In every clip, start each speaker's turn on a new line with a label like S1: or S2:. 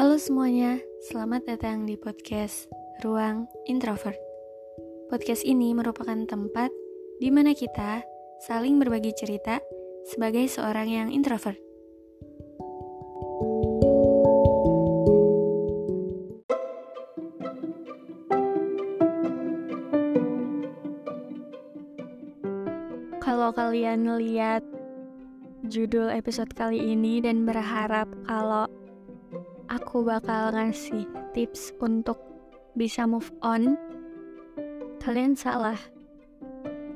S1: Halo semuanya, selamat datang di podcast Ruang Introvert. Podcast ini merupakan tempat di mana kita saling berbagi cerita sebagai seorang yang introvert. Kalau kalian lihat judul episode kali ini dan berharap kalau aku bakal ngasih tips untuk bisa move on, kalian salah.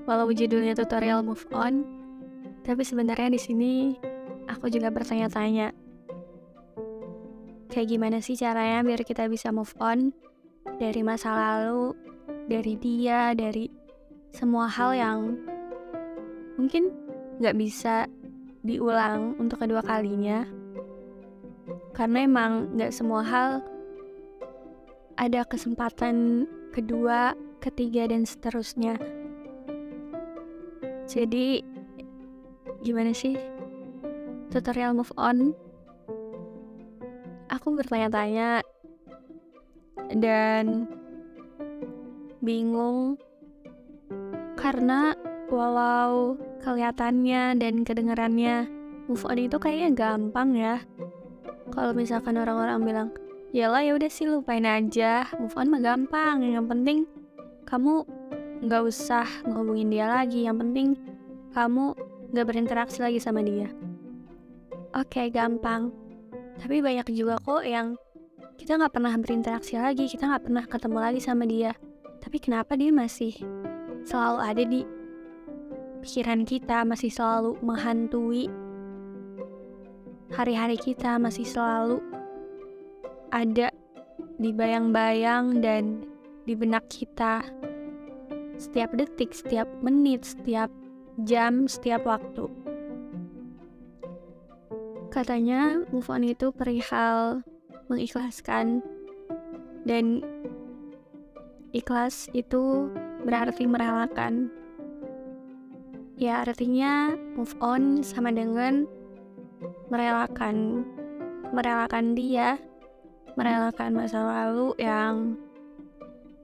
S1: Walau judulnya tutorial move on, tapi sebenarnya di sini aku juga bertanya-tanya. Kayak gimana sih caranya biar kita bisa move on dari masa lalu, dari dia, dari semua hal yang mungkin nggak bisa diulang untuk kedua kalinya karena emang nggak semua hal ada kesempatan kedua, ketiga dan seterusnya. Jadi gimana sih tutorial move on? Aku bertanya-tanya dan bingung karena walau kelihatannya dan kedengarannya move on itu kayaknya gampang ya kalau misalkan orang-orang bilang ya lah ya udah sih lupain aja. Move on mah gampang. Yang penting kamu nggak usah ngomongin dia lagi. Yang penting kamu nggak berinteraksi lagi sama dia. Oke okay, gampang. Tapi banyak juga kok yang kita nggak pernah berinteraksi lagi kita nggak pernah ketemu lagi sama dia. Tapi kenapa dia masih selalu ada di pikiran kita masih selalu menghantui hari-hari kita masih selalu ada di bayang-bayang dan di benak kita setiap detik, setiap menit, setiap jam, setiap waktu. Katanya move on itu perihal mengikhlaskan dan ikhlas itu berarti merelakan. Ya artinya move on sama dengan merelakan merelakan dia merelakan masa lalu yang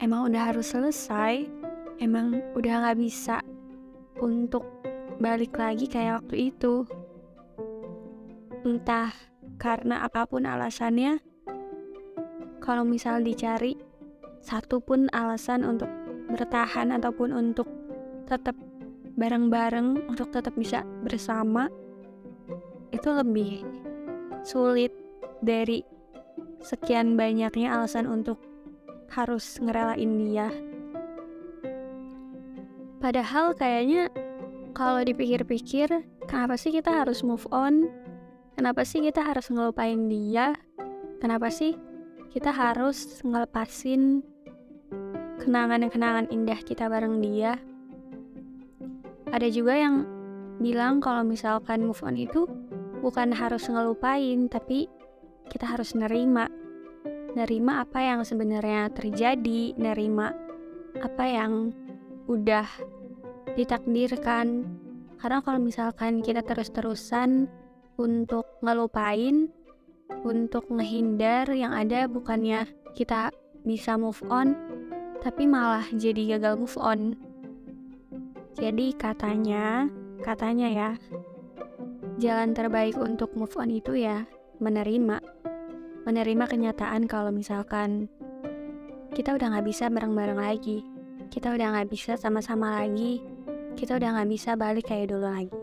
S1: emang udah harus selesai emang udah nggak bisa untuk balik lagi kayak waktu itu. Entah karena apa pun alasannya kalau misal dicari satu pun alasan untuk bertahan ataupun untuk tetap bareng-bareng untuk tetap bisa bersama itu lebih sulit dari sekian banyaknya alasan untuk harus ngerelain dia. Padahal kayaknya kalau dipikir-pikir, kenapa sih kita harus move on? Kenapa sih kita harus ngelupain dia? Kenapa sih kita harus ngelepasin kenangan-kenangan indah kita bareng dia? Ada juga yang bilang kalau misalkan move on itu bukan harus ngelupain, tapi kita harus nerima. Nerima apa yang sebenarnya terjadi, nerima apa yang udah ditakdirkan. Karena kalau misalkan kita terus-terusan untuk ngelupain, untuk ngehindar yang ada bukannya kita bisa move on, tapi malah jadi gagal move on. Jadi katanya, katanya ya, jalan terbaik untuk move on itu ya menerima. Menerima kenyataan kalau misalkan kita udah nggak bisa bareng-bareng lagi. Kita udah nggak bisa sama-sama lagi. Kita udah nggak bisa balik kayak dulu lagi